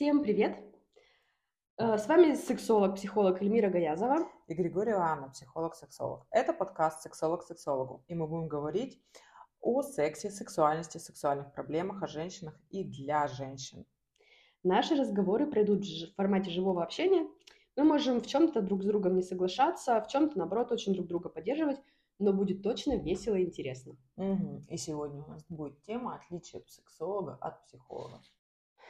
Всем привет! Э, С вами сексолог-психолог Эльмира Гаязова. и Григорий Анна, психолог-сексолог. Это подкаст «Сексолог сексологу», и мы будем говорить о сексе, сексуальности, сексуальных проблемах, о женщинах и для женщин. Наши разговоры пройдут в формате живого общения. Мы можем в чем-то друг с другом не соглашаться, в чем-то, наоборот, очень друг друга поддерживать, но будет точно весело и интересно. Мгм. И сегодня у нас будет тема отличия сексолога от психолога.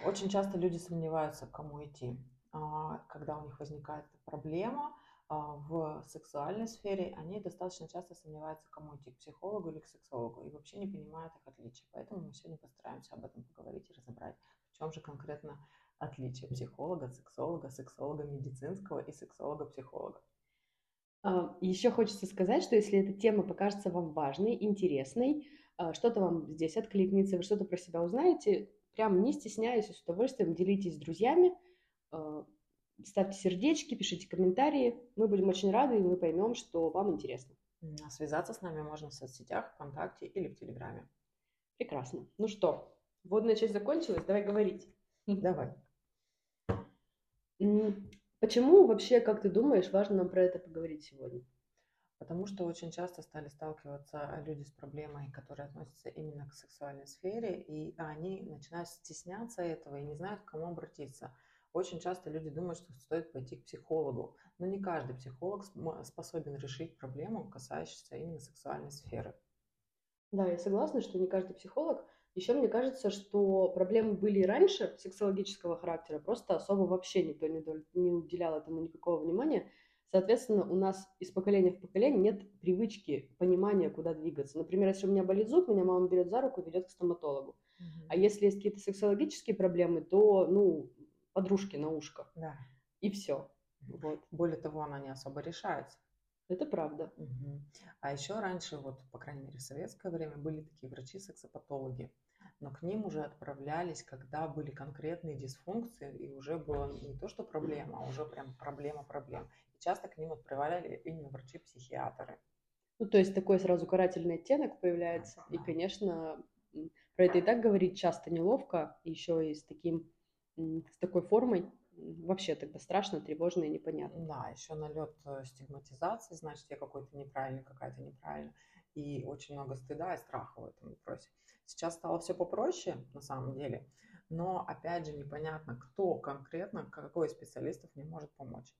Очень часто люди сомневаются, к кому идти. А, Когда у них возникает проблема а, в сексуальной сфере, они достаточно часто сомневаются, кому идти, к психологу или к сексологу, и вообще не понимают их отличия. Поэтому мы сегодня постараемся об этом поговорить и разобрать, в чем же конкретно отличие психолога, сексолога, сексолога медицинского и сексолога-психолога. Еще хочется сказать, что если эта тема покажется вам важной, интересной, а, что-то вам здесь откликнется, вы что-то про себя узнаете, прям не стесняясь, и с удовольствием делитесь с друзьями, а, ставьте сердечки, пишите комментарии. Мы будем очень рады, и мы поймем, что вам интересно. А Связаться с нами можно в соцсетях, ВКонтакте или в Телеграме. Прекрасно. Ну что, вводная часть закончилась, давай говорить. Давай. Почему вообще, как ты думаешь, важно нам про это поговорить сегодня? Потому что очень часто стали сталкиваться люди с проблемой, которые относятся именно к сексуальной сфере, и они начинают стесняться этого и не знают, к кому обратиться. Очень часто люди думают, что стоит пойти к психологу, но не каждый психолог способен решить проблему, касающуюся именно сексуальной сферы. Да, я согласна, что не каждый психолог. Еще мне кажется, что проблемы были и раньше сексологического характера, просто особо вообще никто не уделял этому никакого внимания. Соответственно, у нас из поколения в поколение нет привычки, понимания, куда двигаться. Например, если у меня болит зуб, меня мама берет за руку и ведет к стоматологу. А если есть какие-то сексологические проблемы, то, ну, подружки на ушко. Да. И все. Вот. Более того, она не особо решается. Это правда. Мгм. А еще раньше, вот, по крайней мере, в советское время были такие врачи-сексопатологи, но к ним уже отправлялись, когда были конкретные дисфункции, и уже была не то, что проблема, а уже прям проблема проблем. Часто к ним отправляли именно врачи-психиатры. Ну, то есть такой сразу карательный оттенок появляется. И, конечно, про это и так говорить часто неловко, еще и с таким, с такой формой. Вообще тогда страшно, тревожно и непонятно. Да, еще налет э, стигматизации, значит, я какой-то неправильный, какая-то неправильно. И очень много стыда и страха в этом вопросе. Сейчас стало все попроще, на самом деле, но, опять же, непонятно, кто конкретно, какой из специалистов мне может помочь.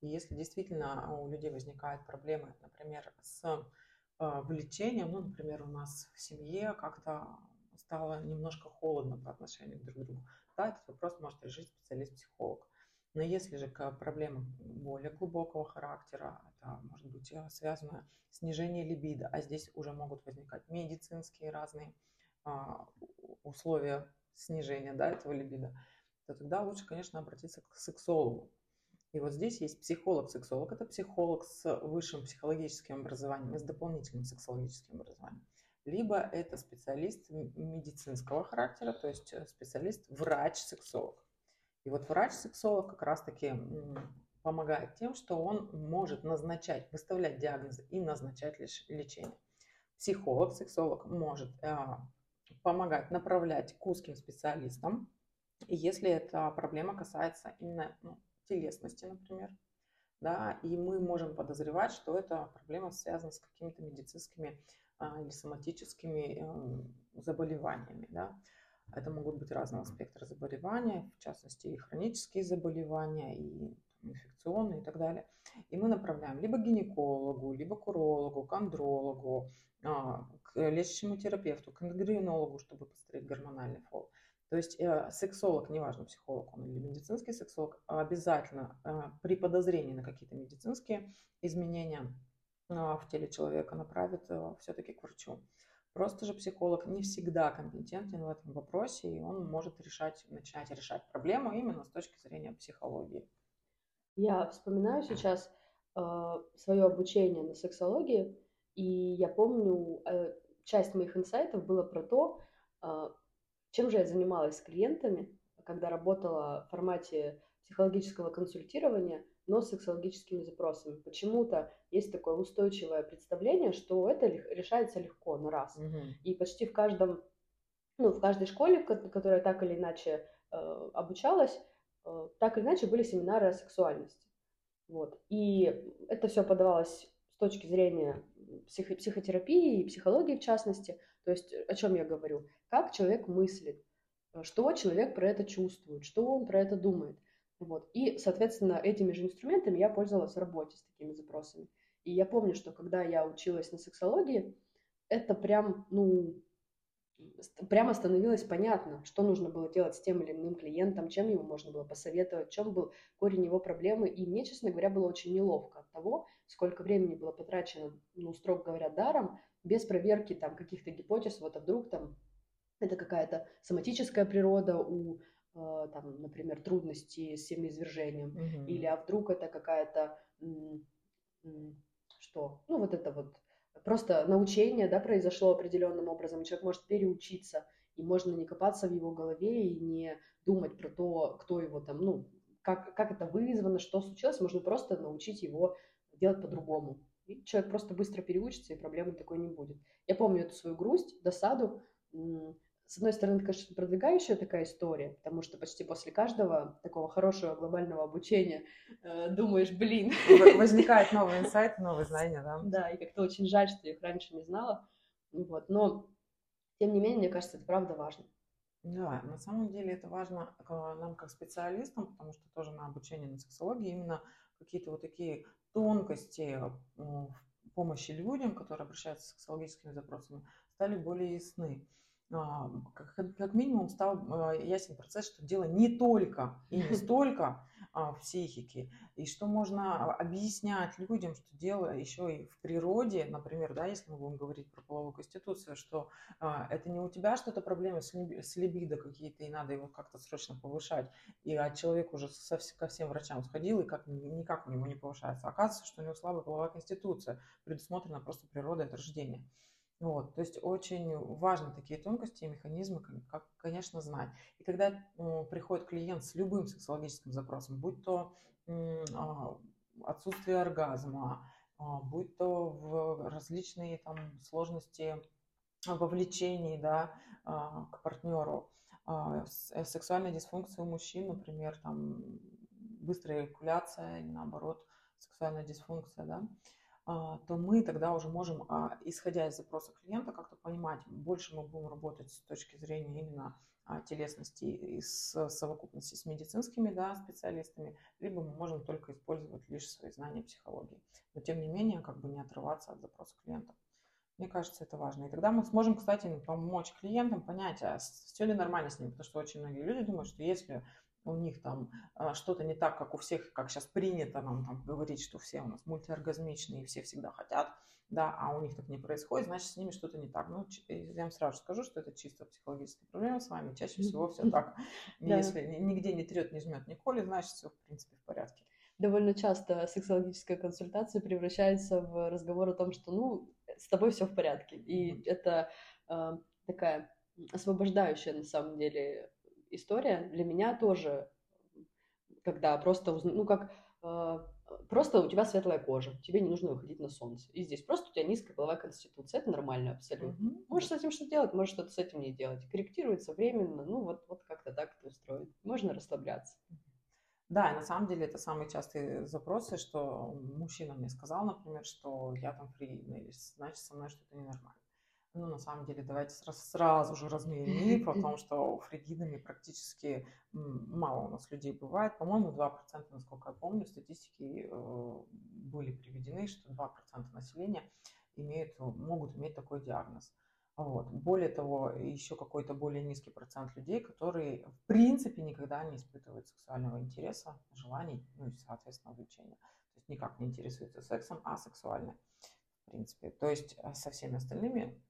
И если действительно у людей возникают проблемы, например, с э, влечением, ну, например, у нас в семье как-то стало немножко холодно по отношению друг к другу, да, этот вопрос может решить специалист-психолог. Но если же к проблемам более глубокого характера, это может быть э, связано с снижением либидо, а здесь уже могут возникать медицинские разные а, условия снижения да, этого либидо, то тогда лучше, конечно, обратиться к сексологу. И вот здесь есть психолог-сексолог. Это психолог с высшим психологическим образованием и с дополнительным сексологическим образованием. Либо это специалист медицинского характера, то есть э, специалист врач-сексолог. И вот врач-сексолог как раз-таки помогает тем, что он может назначать, выставлять диагнозы и назначать леч- лечение. Психолог-сексолог может э, помогать направлять к узким специалистам, если эта проблема касается именно ну, телесности, например, да, и мы можем подозревать, что эта проблема связана с какими-то медицинскими а, или соматическими эм, заболеваниями, да. Это могут быть разного спектра заболевания, в частности и хронические заболевания, и инфекционные и так далее. И мы направляем либо к гинекологу, либо к урологу, к андрологу, а, к лечащему терапевту, к эндокринологу, чтобы посмотреть гормональный фон. То есть э, сексолог, неважно, психолог он или медицинский сексолог, обязательно э, при подозрении на какие-то медицинские изменения э, в теле человека направит все-таки к врачу. Просто же психолог не всегда компетентен в этом вопросе, и он может решать, начинать решать проблему именно с точки зрения психологии. Я вспоминаю сейчас свое обучение на сексологии, и я помню, э, часть моих инсайтов было про то, э, чем же я занималась с клиентами, когда работала в формате психологического консультирования, но с сексологическими запросами. Почему-то есть такое устойчивое представление, что это решается легко на раз. Мгм. И почти в каждом, ну, в каждой школе, которая так или иначе э, обучалась, э, так или иначе были семинары о сексуальности. Вот. И это все подавалось с точки зрения психо- психотерапии и психологии в частности. То есть о чем я говорю? Как человек мыслит, что человек про это чувствует, что он про это думает. Вот. И, соответственно, этими же инструментами я пользовалась в работе с такими запросами. И я помню, что когда я училась на сексологии, это прям, ну, прямо становилось понятно, что нужно было делать с тем или иным клиентом, чем ему можно было посоветовать, в чем был корень его проблемы. И мне, честно говоря, было очень неловко от того, сколько времени было потрачено, ну, строго говоря, даром, без проверки там каких-то гипотез, вот а вдруг там это какая-то соматическая природа у э, там, например, трудности с семяизвержением, mm-hmm. или а вдруг это какая-то что? Ну, вот это вот просто научение, да, произошло определенным образом, человек может переучиться, и можно не копаться в его голове и не думать про то, кто его там, ну, как, как это вызвано, что случилось, можно просто научить его делать по-другому. И человек просто быстро переучится, и проблемы такой не будет. Я помню эту свою грусть, досаду, с одной стороны, это, конечно, продвигающая такая история, потому что почти после каждого такого хорошего глобального обучения э, думаешь, блин. Возникает новый инсайт, новые знания, да. Да, и как-то очень жаль, что я их раньше не знала. Вот. Но, тем не менее, мне кажется, это правда важно. Да, на самом деле это важно нам как специалистам, потому что тоже на обучении на сексологии именно какие-то вот такие тонкости помощи людям, которые обращаются с сексологическими запросами, стали более ясны. А, как, как минимум стал а, ясен процесс, что дело не только и не столько а, в психике, и что можно объяснять людям, что дело еще и в природе, например, да, если мы будем говорить про половую конституцию, что это не у тебя что-то проблемы с, с либидо какие-то, и надо его как-то срочно повышать, и а человек уже со, ко всем врачам сходил, и как, никак у него не повышается. Оказывается, что у него слабая половая конституция, предусмотрена просто природой от рождения. Вот, то есть очень важны такие тонкости и механизмы, как, конечно, знать. И когда приходит клиент с любым сексологическим запросом, будь то а, отсутствие оргазма, а, будь то в различные там сложности вовлечений да, а, к партнеру, э, сексуальная дисфункция у мужчин, например, там быстрая эякуляция наоборот сексуальная дисфункция, да, то мы тогда уже можем, а, исходя из запроса клиента, как-то понимать, больше мы будем работать с точки зрения именно а, телесности и с совокупности с медицинскими да, специалистами, либо мы можем только использовать лишь свои знания психологии. Но тем не менее, как бы не отрываться от запроса клиента. Мне кажется, это важно. И тогда мы сможем, кстати, помочь клиентам понять, а все ли нормально с ними. Потому что очень многие люди думают, что если у них там а, что-то не так, как у всех, как сейчас принято нам там говорить, что все у нас мультиоргазмичные и все всегда хотят, да, а у них так не происходит, значит, с ними что-то не так. Ну, я вам сразу скажу, что это чисто психологическая проблема с вами, чаще всего все так. Если нигде не трет, не жмет, не колет, значит, все, в принципе, в порядке. Довольно часто сексологическая консультация превращается в разговор о том, что, ну, с тобой все в порядке. И это э, такая освобождающая, на самом деле, история для меня тоже, когда просто, ну, как э, просто у тебя светлая кожа, тебе не нужно выходить на солнце. И здесь просто у тебя низкая половая конституция. Это нормально абсолютно. Mm-hmm. Можешь с этим что делать, можешь что-то с этим не делать. Корректируется временно, ну вот, вот как-то так это устроить. Можно расслабляться. Да, и на самом деле это самые частые запросы, что мужчина мне сказал, например, что я там фригидный, или значит со мной что-то ненормально. Ну, на самом деле, давайте сразу, сразу же развеем миф о том, что фригидами практически мало у нас людей бывает. По-моему, 2%, насколько я помню, статистики э, были приведены, что 2% населения имеют, могут иметь такой диагноз. Вот. Более того, еще какой-то более низкий процент людей, которые в принципе никогда не испытывают сексуального интереса, желаний, ну и, соответственно, влечения. То есть никак не интересуются сексом, а сексуально. В принципе. То есть э, со всеми остальными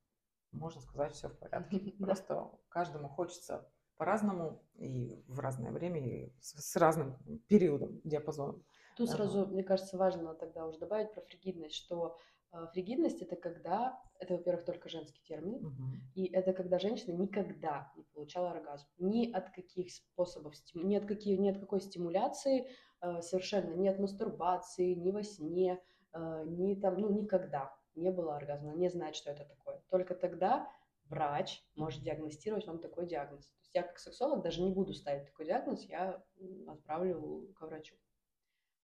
можно сказать, все в порядке. Просто каждому хочется по-разному и в разное время, и с разным периодом, диапазоном. Тут сразу, мне кажется, важно тогда уже добавить про фригидность, что э, фригидность это когда, это, во-первых, только женский термин, угу. и это когда женщина никогда не получала оргазм. Ни от каких способов, ни от, каких, ни от какой стимуляции, э, совершенно, ни от мастурбации, ни во сне, э, ни там, ну, никогда не было оргазма, не знает, что это такое. Только тогда врач может диагностировать вам такой диагноз. То есть я как сексолог даже не буду ставить такой диагноз, я отправлю к врачу.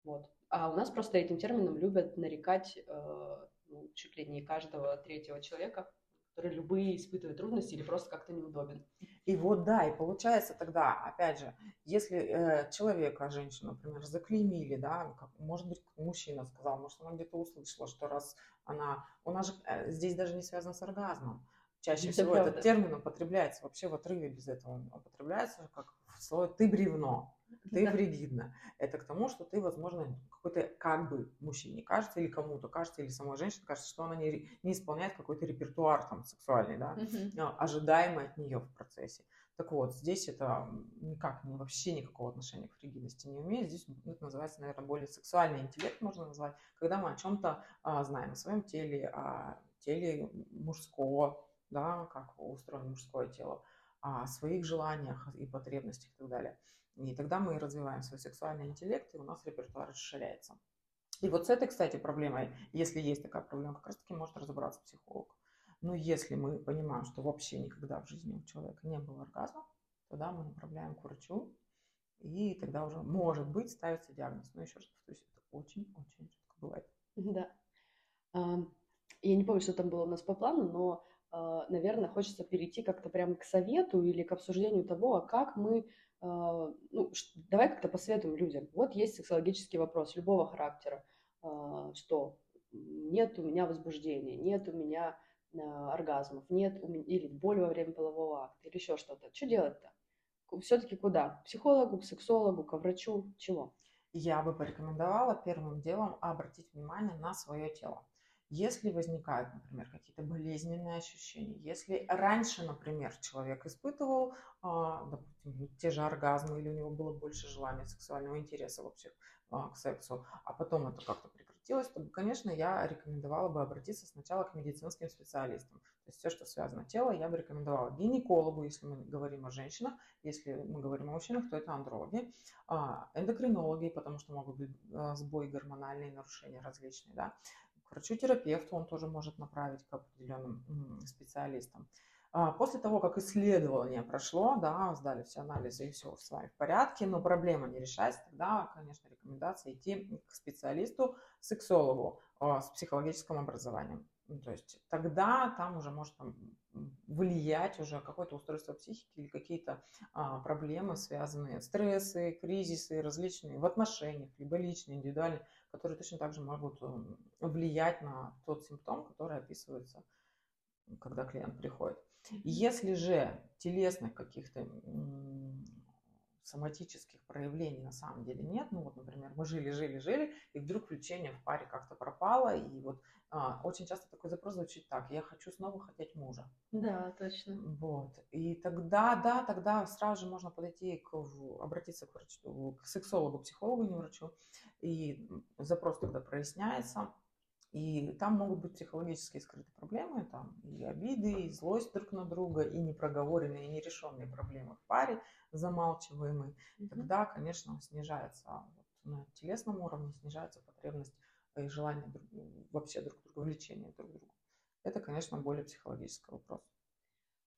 Вот. А у нас просто этим термином любят нарекать э, ну, чуть ли не каждого третьего человека, который любые испытывает трудности или просто как-то неудобен. И вот да, и получается тогда, опять же, если э, человека, женщину, например, заклеймили, да, как, может быть, мужчина сказал, может, она где-то услышала, что раз она, у нас же э, здесь даже не связано с оргазмом. Чаще Это всего правда. этот термин употребляется вообще в отрыве без этого. Он употребляется как слово «ты бревно» ты да. вредидна. Это к тому, что ты, возможно, какой-то как бы мужчине кажется, или кому-то кажется, или самой женщине кажется, что она не, не исполняет какой-то репертуар там сексуальный, да, uh ожидаемый от нее в процессе. Так вот, здесь это никак, не, вообще никакого отношения к фригидности не имеет. Здесь это называется, наверное, более сексуальный интеллект, можно назвать, когда мы о чем-то а, знаем, о своем теле, о теле мужского, да, как устроено мужское тело, о своих желаниях и потребностях и так далее. И тогда мы развиваем свой сексуальный интеллект, и у нас репертуар расширяется. И вот с этой, кстати, проблемой, если есть такая проблема, как раз таки может разобраться психолог. Но если мы понимаем, что вообще никогда в жизни у человека не было оргазма, тогда мы направляем к врачу, и тогда уже, может быть, ставится диагноз. Но еще раз повторюсь, это очень-очень редко бывает. Да. Я не помню, что там было у нас по плану, но, а, наверное, хочется перейти как-то прямо к совету или к обсуждению того, а как мы а, ну, давай как-то посоветуем людям. Вот есть сексологический вопрос любого характера, а, что нет у меня возбуждения, нет у меня а, оргазмов, нет у меня, или боль во время полового акта, или еще что-то. Что делать-то? Все-таки куда? К психологу, к сексологу, к врачу, чего? Я бы порекомендовала первым делом обратить внимание на свое тело. Если возникают, например, какие-то болезненные ощущения, если раньше, например, человек испытывал, а, допустим, те же оргазмы, или у него было больше желания сексуального интереса вообще а, к сексу, а потом это как-то прекратилось, то, конечно, я рекомендовала бы обратиться сначала к медицинским специалистам. То есть все, что связано с телом, я бы рекомендовала гинекологу, если мы говорим о женщинах, если мы говорим о мужчинах, то это андрологи, а, эндокринологи, потому что могут быть сбои гормональные, нарушения различные, да, к врачу-терапевту он тоже может направить к определенным специалистам. А, после того, как исследование прошло, да, сдали все анализы и все с вами в порядке, но проблема не решается, тогда, конечно, рекомендация идти к специалисту, сексологу а, с психологическим образованием. Ну, то есть тогда там уже может там, влиять уже какое-то устройство психики или какие-то а, проблемы, связанные стрессы, кризисы различные в отношениях, либо личные, индивидуальные, которые точно так же могут эм, влиять на тот симптом, который описывается, когда клиент приходит. Если же телесных каких-то соматических проявлений на самом деле нет. Ну вот, например, мы жили, жили, жили, и вдруг влечение в паре как-то пропало, и вот а, очень часто такой запрос звучит так, я хочу снова хотеть мужа. Да, точно. Вот, и тогда, да, тогда сразу же можно подойти, к, обратиться к, врачу, к сексологу, психологу, не врачу, и запрос тогда проясняется, и там могут быть психологические скрытые проблемы, там и обиды, и злость друг на друга, и непроговоренные, и нерешенные проблемы в паре, замалчиваемые. Mm-hmm. Тогда, конечно, снижается вот, на телесном уровне, снижается потребность и желание друг, вообще друг друга, влечение друг к другу. Это, конечно, более психологический вопрос.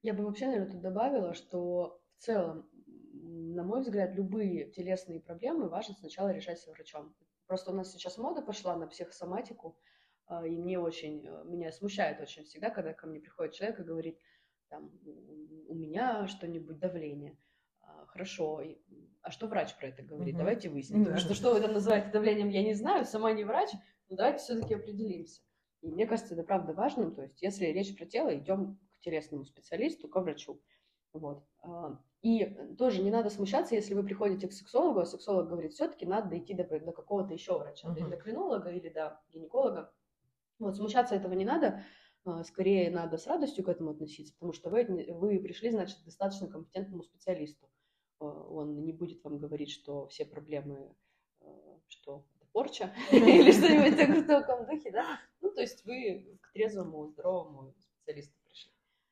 Я бы вообще, наверное, тут добавила, что в целом, на мой взгляд, любые телесные проблемы важно сначала решать с врачом. Просто у нас сейчас мода пошла на психосоматику, а, и мне очень, э, меня смущает очень всегда, когда ко мне приходит человек и говорит, там, у меня что-нибудь давление. Хорошо, а что врач про это говорит? Угу. Давайте выясним. Потому что что вы там называете давлением, я не знаю, сама не врач, но давайте все-таки определимся. И мне кажется, это правда важно. То есть, если речь про тело, идем к телесному специалисту, к врачу. Вот. А, и тоже не надо смущаться, если вы приходите к сексологу, а сексолог говорит, все-таки надо дойти до, до какого-то еще врача, uh-huh. до эндокринолога или до гинеколога. Вот, смущаться этого не надо, а, скорее надо с радостью к этому относиться, потому что вы, вы пришли, значит, к достаточно компетентному специалисту. А, он не будет вам говорить, что все проблемы, а, что это порча или что-нибудь в таком духе, да? Ну, то есть вы к трезвому, здоровому специалисту пришли.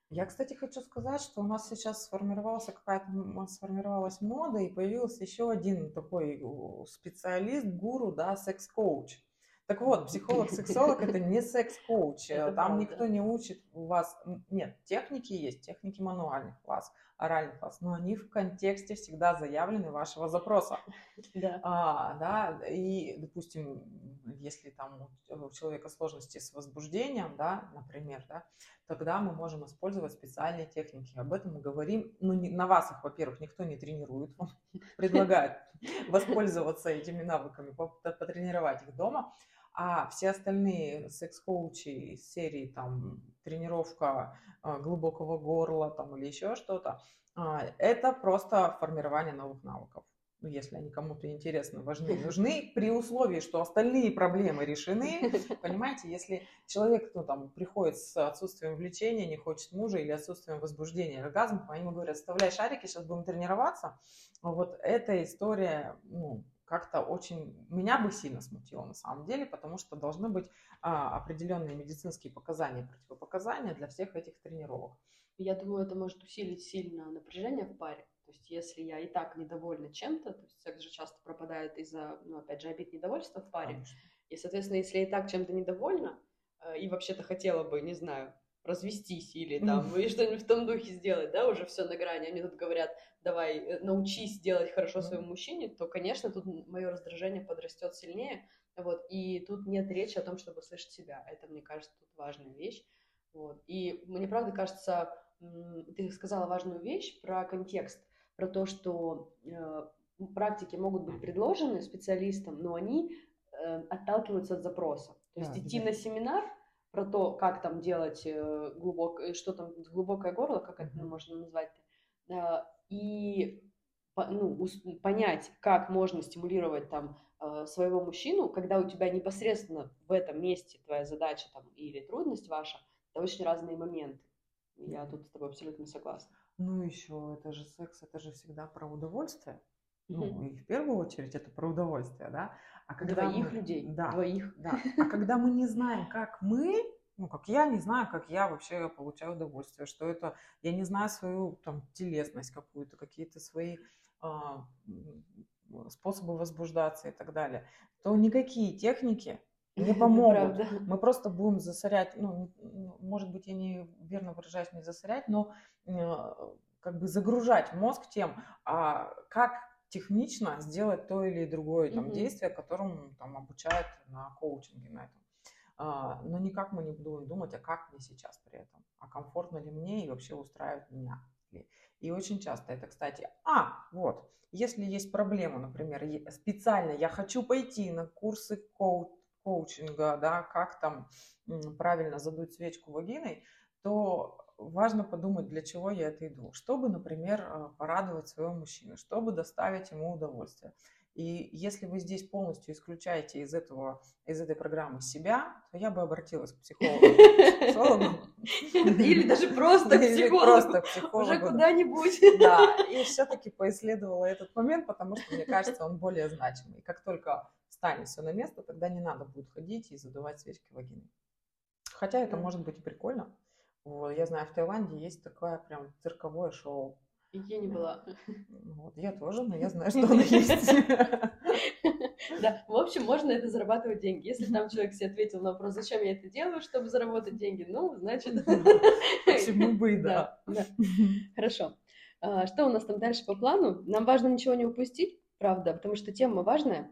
Я, кстати, хочу сказать, что у нас сейчас сформировалась какая-то сформировалась мода и появился еще один такой специалист, гуру, да, секс-коуч. Так вот, психолог-сексолог это не секс-коуч. Там никто не учит у вас... Нет, техники есть, техники мануальных класс, оральный класс, но они в контексте всегда заявлены вашего запроса. Да. А, да, и, допустим, если там у человека сложности с возбуждением, да, например, да, тогда мы можем использовать специальные техники. Об этом мы говорим. Ну, не, на вас их, во-первых, никто не тренирует, вам предлагает воспользоваться этими навыками, потренировать их дома. А все остальные секс-коучи из серии там тренировка а, глубокого горла там или еще что-то, а, это просто формирование новых навыков ну, если они кому-то интересны, важны, нужны, при условии, что остальные проблемы решены. Понимаете, если человек, ну, там, приходит с отсутствием влечения, не хочет мужа или отсутствием возбуждения, оргазм, они ему говорят, вставляй шарики, сейчас будем тренироваться. Вот эта история, ну, как-то очень меня бы сильно смутила на самом деле, потому что должны быть а, определенные медицинские показания, противопоказания для всех этих тренировок. Я думаю, это может усилить сильно напряжение в паре. То есть если я и так недовольна чем-то, то есть секс же часто пропадает из-за, ну, опять же, обид недовольства в паре. Конечно. И, соответственно, если я и так чем-то недовольна, э, и вообще-то хотела бы, не знаю, развестись или там и что-нибудь в том духе сделать, да, уже все на грани, они тут говорят, давай, э, научись делать хорошо своему мужчине, то, конечно, тут мое раздражение подрастет сильнее, вот, и тут нет речи о том, чтобы слышать себя, это, мне кажется, тут важная вещь, вот, и мне, правда, кажется, ты сказала важную вещь про контекст, про то, что э, практики могут быть предложены специалистам, но они э, отталкиваются от запроса. То есть да, идти да. на семинар про то, как там делать э, глубокое, что там глубокое горло, как это можно назвать, э, и ну, понять, как можно стимулировать там э, своего мужчину, когда у тебя непосредственно в этом месте твоя задача там или трудность ваша, это очень разные моменты. Я тут с тобой абсолютно согласна. Ну, еще это же секс, это же всегда про удовольствие. Ну, и в первую очередь это про удовольствие, да. А когда Двоих мы... людей. Да. Двоих. Да. А когда мы не знаем, как мы, ну, как я не знаю, как я вообще получаю удовольствие, что это, я не знаю свою там телесность какую-то, какие-то свои а, способы возбуждаться и так далее, то никакие техники не помогут. Мы просто будем засорять, ну, может быть, я не верно выражаюсь, не засорять, но э, как бы загружать мозг тем, а как технично сделать то или другое там, mm-hmm. действие, которому там обучают на коучинге на этом. А, но никак мы не будем думать, а как мне сейчас при этом, а комфортно ли мне и вообще устраивает меня. И очень часто это, кстати, а, вот, если есть проблема, например, специально я хочу пойти на курсы коуч коучинга, да, как там правильно задуть свечку вагиной, то важно подумать, для чего я это иду. Чтобы, например, а, порадовать своего мужчину, чтобы доставить ему удовольствие. И если вы здесь полностью исключаете из, этого, из этой программы себя, то я бы обратилась к психологу. Или даже просто к психологу. Уже куда-нибудь. Да, и все-таки поисследовала этот момент, потому что, мне кажется, он более значимый. Как только станет все на место, тогда не надо будет ходить и задувать свечки вагины. Хотя это может быть и прикольно. Вот, я знаю, в Таиланде есть такое прям цирковое шоу. Я не была. Вот, я тоже, но я знаю, что оно есть. Да, в общем, можно это зарабатывать деньги. Если там человек себе ответил на вопрос, зачем я это делаю, чтобы заработать деньги, ну, значит... Почему бы и да. Хорошо. А, что у нас там дальше по плану? Нам важно ничего не упустить, правда, потому что тема важная.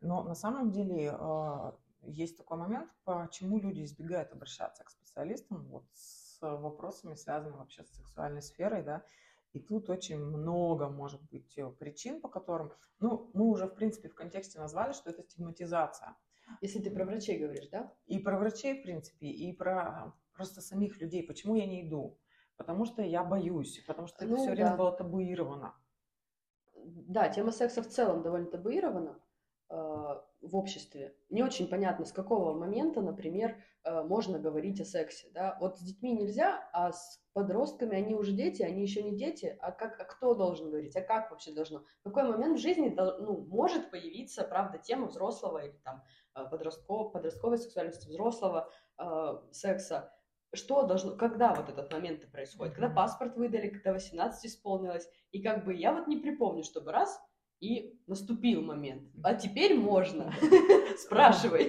Но на самом деле а, есть такой момент, почему люди избегают обращаться к специалистам вот с вопросами, связанными вообще с сексуальной сферой, да, и тут очень много может быть э, причин, по которым, ну, мы уже, в принципе, в контексте назвали, что это стигматизация. Если ты про врачей говоришь, да? И про врачей, в принципе, и про просто самих людей. Почему я не иду? Потому что я боюсь, потому что ну, это все да. время было табуировано. Да, тема секса в целом довольно табуирована. Э, в обществе. Не очень понятно, с какого момента, например, можно говорить о сексе. Да? Вот с детьми нельзя, а с подростками они уже дети, они еще не дети. А, как, а кто должен говорить? А как вообще должно? В какой момент в жизни ну, может появиться, правда, тема взрослого или там э, подростковой, подростковой сексуальности, взрослого э, секса? Что должно, когда вот этот момент происходит? Когда паспорт выдали, когда 18 исполнилось? И как бы я вот не припомню, чтобы раз и наступил момент. А теперь можно. Спрашивай.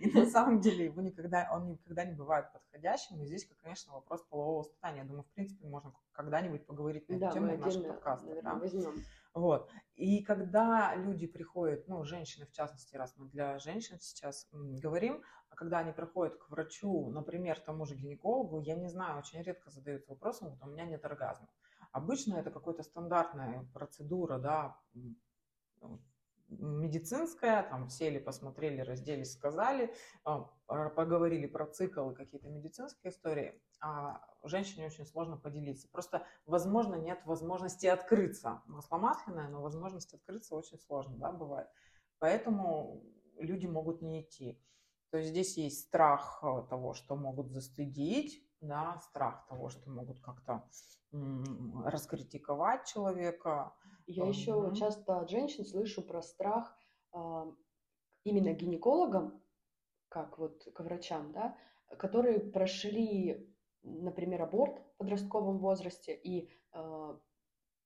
И на самом деле его никогда, он никогда не бывает подходящим. И здесь, конечно, вопрос полового воспитания. Я думаю, в принципе, можно когда-нибудь поговорить на эту Да, тему в нашем подкасте. наверное, да. возьмем. Вот. И когда люди приходят, ну, женщины в частности, раз мы для женщин сейчас говорим, а когда они приходят к врачу, например, тому же гинекологу, я не знаю, очень редко задаются вопросом, вот у меня нет оргазма. Обычно это какая-то стандартная процедура, да, ну, медицинская, там сели, посмотрели, разделись, сказали, а, поговорили про цикл и какие-то медицинские истории, а женщине очень сложно поделиться. Просто, возможно, нет возможности открыться. Масло масляное, но возможность открыться очень сложно, да, бывает. Поэтому люди могут не идти. То есть здесь есть страх э, того, что могут застыдить, да, страх того, что могут как-то раскритиковать человека. Я еще Мгм. часто от женщин слышу про страх а, именно гинекологам, как вот к врачам, да, которые прошли, например, аборт в подростковом возрасте и а,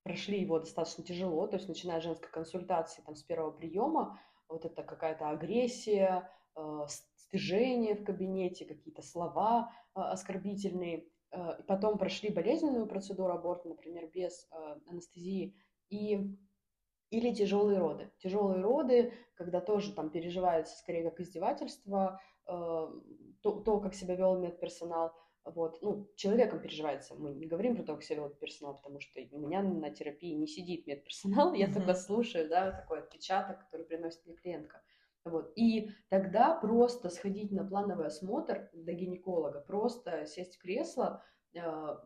прошли его достаточно тяжело, то есть начиная с женской консультации там, с первого приема, вот это какая-то агрессия, а, стыжение в кабинете, какие-то слова а, оскорбительные, а, и потом прошли болезненную процедуру аборта, например, без а, анестезии, и или тяжелые роды. Тяжелые роды, когда тоже там переживается скорее как издевательство, э, то, то, как себя вел медперсонал, вот, ну, человеком переживается. Мы не говорим про то, как себя вел персонал, потому что у меня на терапии не сидит медперсонал, я только Мгм. слушаю, да, такой отпечаток, который приносит мне клиентка. Вот. И тогда просто сходить на плановый осмотр до гинеколога, просто сесть в кресло, э,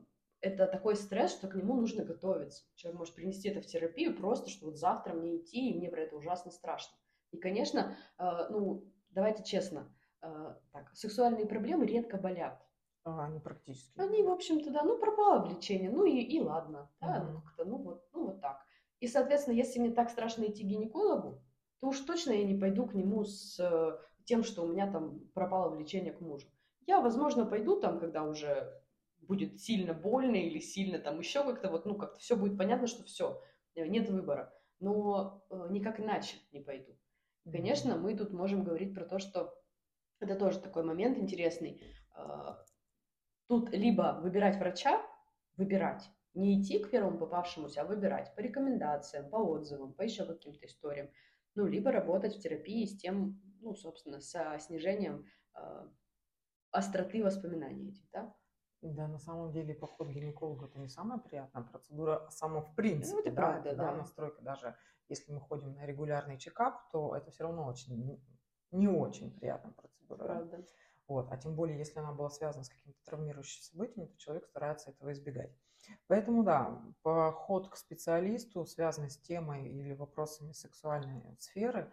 это такой стресс, что к нему нужно готовиться. Человек может принести это в терапию просто, что вот завтра мне идти, и мне про это ужасно страшно. И, конечно, э, ну, давайте честно, э, так, сексуальные проблемы редко болят. А, Они практически. Они, в общем-то, да, ну, пропало влечение, ну и, и ладно, да, ну, Мгм. как-то, ну вот, ну вот так. И, соответственно, если мне так страшно идти к гинекологу, то уж точно я не пойду к нему с э, тем, что у меня там пропало влечение к мужу. Я, возможно, пойду там, когда уже будет сильно больно или сильно там еще как-то вот, ну, как-то все будет понятно, что все, нет выбора. Но э, никак иначе не пойду. Конечно, мы тут можем говорить про то, что это тоже такой момент интересный. Тут либо выбирать врача, выбирать, не идти к первому попавшемуся, а выбирать по рекомендациям, по отзывам, по еще каким-то историям. Ну, либо работать в терапии с тем, ну, собственно, со снижением а, остроты воспоминаний этих, да? Да, на самом деле поход к гинекологу это не самая приятная процедура, а само в принципе, Ну, это да, правда, это, да. настройка даже если мы ходим на регулярный чекап, то это все равно очень не- очень приятная процедура. да. Правда. Вот. А тем более, если она была связана с каким-то травмирующим событием, то человек старается этого избегать. Поэтому, да, поход к специалисту, связанный с темой или вопросами сексуальной сферы,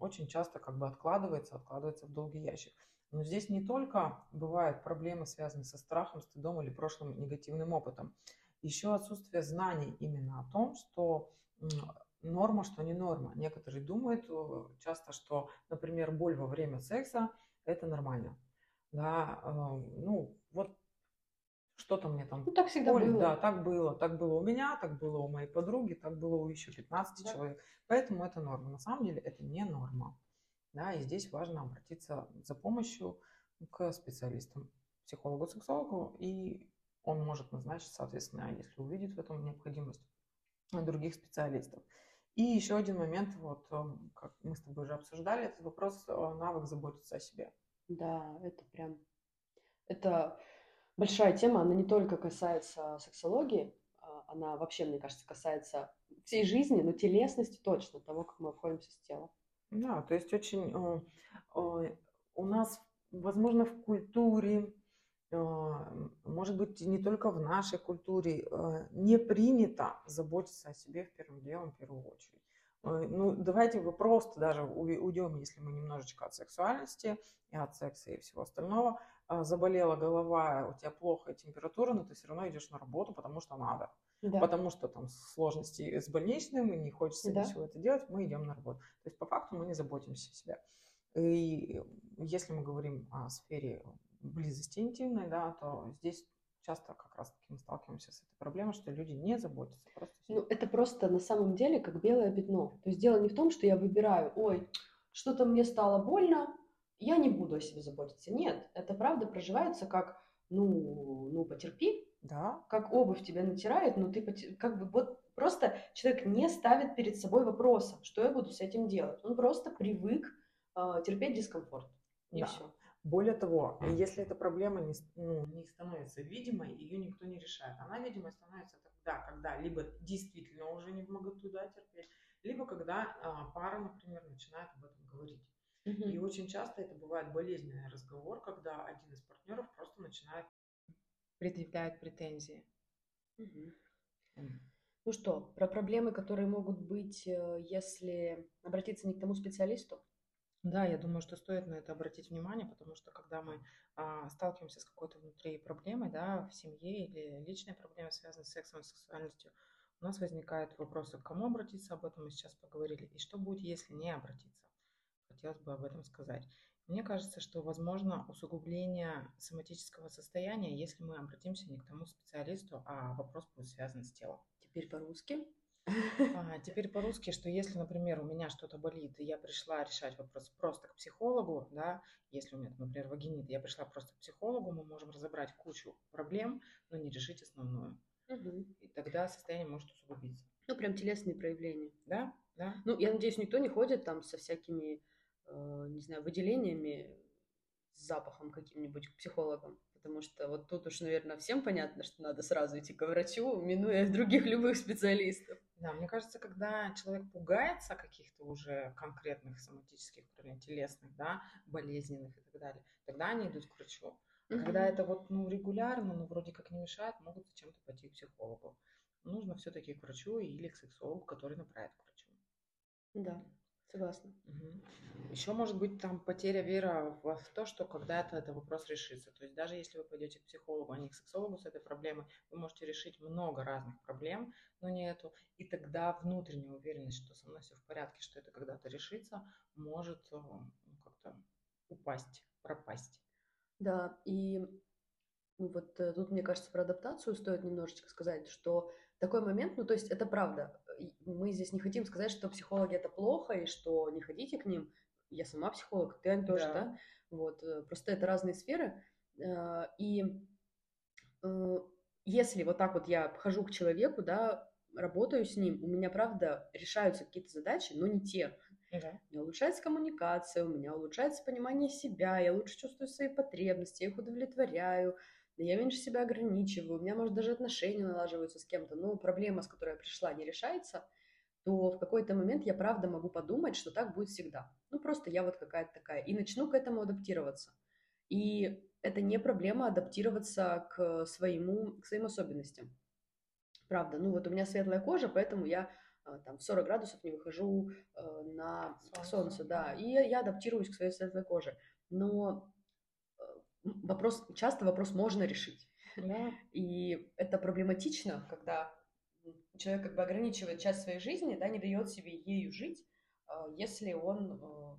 очень часто как бы откладывается, откладывается в долгий ящик. Но здесь не только бывают проблемы, связанные со страхом, стыдом или прошлым негативным опытом. Еще отсутствие знаний именно о том, что норма, что не норма. Некоторые думают э, часто, что, например, боль во время секса – это нормально. Да, ну вот что-то мне там Ну, так всегда Оль, было. да, так было. Так было у меня, так было у моей подруги, так было у еще 15 Да. человек. Поэтому это норма. На самом деле это не норма. Да, и здесь важно обратиться за помощью к специалистам, психологу-сексологу, и он может назначить, соответственно, если увидит в этом необходимость, других специалистов. И еще один момент, вот э, как мы с тобой уже обсуждали, этот вопрос, навык заботиться о себе. Да, это прям... Это большая тема, она не только касается сексологии, а, она вообще, мне кажется, касается всей жизни, но телесности точно, того, как мы обходимся с телом. Да, то есть очень э, э, у нас, возможно, в культуре, может быть, не только в нашей культуре, э, не принято заботиться о себе в первым делом, в первую очередь. Э, Ну, давайте вы просто даже уй- уйдем, если мы немножечко от сексуальности и от секса и всего остального. А, Заболела голова, у тебя плохая температура, но ты все равно идешь на работу, потому что надо Да, потому что там сложности с больничным, и не хочется Да. ничего это делать, мы идем на работу. То есть по факту мы не заботимся о себе. И если мы говорим о сфере близости интимной, да, то здесь часто как раз-таки мы сталкиваемся с этой проблемой, что люди не заботятся. Просто ну, это просто на самом деле как белое пятно. То есть дело не в том, что я выбираю, ой, что-то мне стало больно, я не буду о себе заботиться. Нет, это правда проживается как, ну, ну потерпи, да. как обувь тебя натирает, но ты как бы вот просто человек не ставит перед собой вопроса, что я буду с этим делать. Он просто привык э, терпеть дискомфорт. И да. все. Более того, если эта проблема не, ну, не становится видимой, ее никто не решает. Она видимой становится тогда, когда либо действительно уже не могут туда терпеть, либо когда а, пара, например, начинает об этом говорить. Угу. И очень часто это бывает болезненный разговор, когда один из партнеров просто начинает предъявлять претензии. Угу. Ну что, про проблемы, которые могут быть, э, если обратиться не к тому специалисту? Да, я думаю, что стоит на это обратить внимание, потому что когда мы а, сталкиваемся с какой-то внутри проблемой, да, в семье или личной проблемой, связанной с сексом и сексуальностью, у нас возникают вопросы, к кому обратиться, об этом мы сейчас поговорили, и что будет, если не обратиться. Хотелось бы об этом сказать. Мне кажется, что возможно усугубление соматического состояния, если мы обратимся не к тому специалисту, а вопрос будет связан с телом. Теперь по-русски. А, теперь по-русски, что если, например, у меня что-то болит, и я пришла решать вопрос просто к психологу, да, если у меня, например, вагинит, я пришла просто к психологу, мы можем разобрать кучу проблем, но не решить основную. Угу. И тогда состояние может усугубиться. Ну, прям телесные проявления. Да, да. Ну, я надеюсь, никто не ходит там со всякими, э, не знаю, выделениями, с запахом каким-нибудь к психологам потому что вот тут уж, наверное, всем понятно, что надо сразу идти к врачу, минуя других любых специалистов. Да, мне кажется, когда человек пугается каких-то уже конкретных соматических проблем, телесных, да, болезненных и так далее, тогда они идут к врачу. mm Когда это вот, ну, регулярно, ну, вроде как не мешает, могут зачем-то пойти к психологу. Нужно все-таки к врачу или к сексологу, который направит к врачу. Да. Согласна. Угу. Еще может быть там потеря веры в то, что когда-то этот вопрос решится. То есть даже если вы пойдете к психологу, а не к сексологу с этой проблемой, вы можете решить много разных проблем, но не эту. И тогда внутренняя уверенность, что со мной все в порядке, что это когда-то решится, может ну, как-то упасть, пропасть. Да, и ну, вот э, тут, мне кажется, про адаптацию стоит немножечко сказать, что такой момент, ну, то есть это правда, мы здесь не хотим сказать, что психологи это плохо и что не ходите к ним. Я сама психолог, ты Ань, тоже, да. да? Вот, э, просто это разные сферы. Э, и э, если вот так вот я хожу к человеку, да, работаю с ним, у меня, правда, решаются какие-то задачи, но не те. Uh-huh. У меня улучшается коммуникация, у меня улучшается понимание себя, я лучше чувствую свои потребности, я их удовлетворяю, я меньше себя ограничиваю, у меня, может, даже отношения налаживаются с кем-то, но проблема, с которой я пришла, не решается, то в какой-то момент я правда могу подумать, что так будет всегда. Ну, просто я вот какая-то такая. И начну к этому адаптироваться. И это не проблема адаптироваться к, своему, к своим особенностям. Правда, ну вот у меня светлая кожа, поэтому я а, там в 40 градусов не выхожу э, на солнце, солнце да, и я адаптируюсь к своей светлой коже. Но вопрос, часто вопрос можно решить. Да. И это проблематично, когда человек как бы ограничивает часть своей жизни, да, не дает себе ею жить, а, если он э,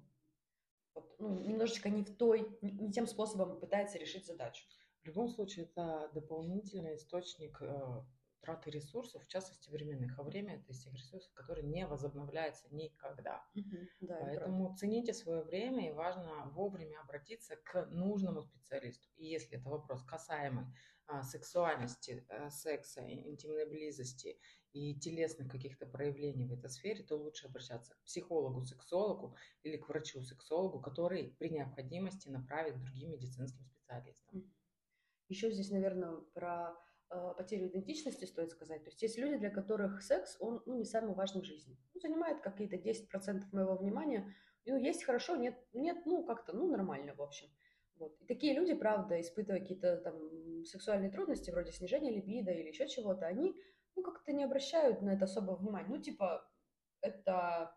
вот, ну, немножечко не в той, не тем способом пытается решить задачу. В любом случае, это дополнительный источник э, траты ресурсов, в частности временных, а время это из тех ресурсов, которые не возобновляются никогда. Угу, да, Поэтому цените свое время и важно вовремя обратиться к нужному специалисту. И если это вопрос касаемый а, сексуальности, а, секса, интимной близости и телесных каких-то проявлений в этой сфере, то лучше обращаться к психологу, сексологу или к врачу-сексологу, который при необходимости направит к другим медицинским специалистам. Еще здесь, наверное, про потерю идентичности, стоит сказать. То есть есть люди, для которых секс, он ну, не самый важный в жизни. Он занимает какие-то 10% моего внимания. Ну, есть хорошо, нет, нет, ну, как-то, ну, нормально, в общем. Вот. И такие люди, правда, испытывая какие-то там сексуальные трудности, вроде снижения либидо или еще чего-то, они, ну, как-то не обращают на это особого внимания. Ну, типа, это,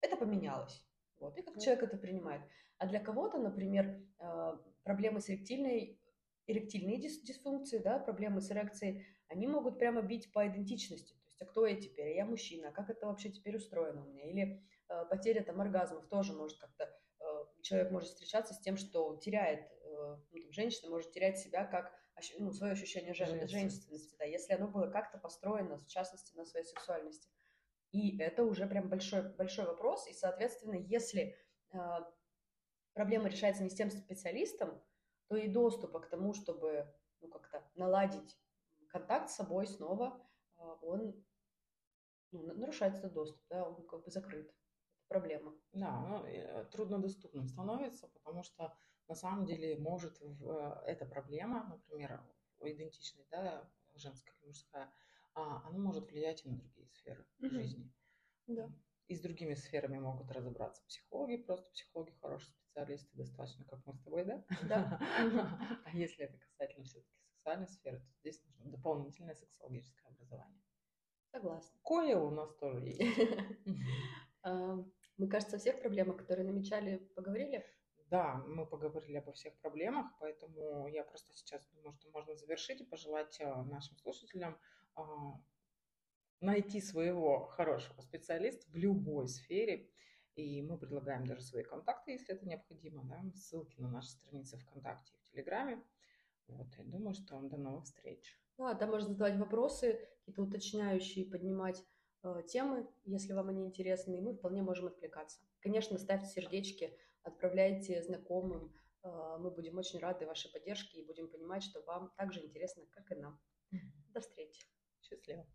это поменялось. Вот. И как человек это принимает. А для кого-то, например, э, проблемы с эректильной эректильные дис дисфункции, да, проблемы с эрекцией, они могут прямо бить по идентичности. То есть, а кто я теперь? Я мужчина, как это вообще теперь устроено у меня? Или э, потеря там оргазмов тоже может как-то, э, человек может встречаться с тем, что теряет, э, ну, там, женщина может терять себя как ну, свое ощущение жен... женственности. женственности, да, если оно было как-то построено, в частности, на своей сексуальности. И это уже прям большой, большой вопрос, и, соответственно, если э, проблема решается не с тем специалистом, то и доступа к тому, чтобы ну, как-то наладить контакт с собой снова, э, он ну, нарушается доступ, да, он как бы закрыт. Это проблема. Да, э, труднодоступным становится, потому что на самом деле может в, э, эта проблема, например, идентичность, да, женская или мужская, а, она может влиять и на другие сферы mm-hmm. жизни. Да. И с другими сферами могут разобраться психологи, просто психологи хорошие специалисты, достаточно, как мы с тобой, да? Да. А если это касательно все-таки сексуальной сферы, то здесь нужно дополнительное сексологическое образование. Согласна. Кое у нас тоже есть. А, мы, кажется, о всех проблемах, которые намечали, поговорили. Да, мы поговорили обо всех проблемах, поэтому я просто сейчас думаю, что можно завершить и пожелать а, нашим слушателям а, найти своего хорошего специалиста в любой сфере. И мы предлагаем даже свои контакты, если это необходимо, да, ссылки на наши страницы ВКонтакте и в Телеграме. Вот, и думаю, что до новых встреч. Да, там можно задавать вопросы, какие-то уточняющие, поднимать э, темы, если вам они интересны, и мы вполне можем откликаться. Конечно, ставьте сердечки, отправляйте знакомым. Э, мы будем очень рады вашей поддержке и будем понимать, что вам так же интересно, как и нам. До встречи. Счастливо.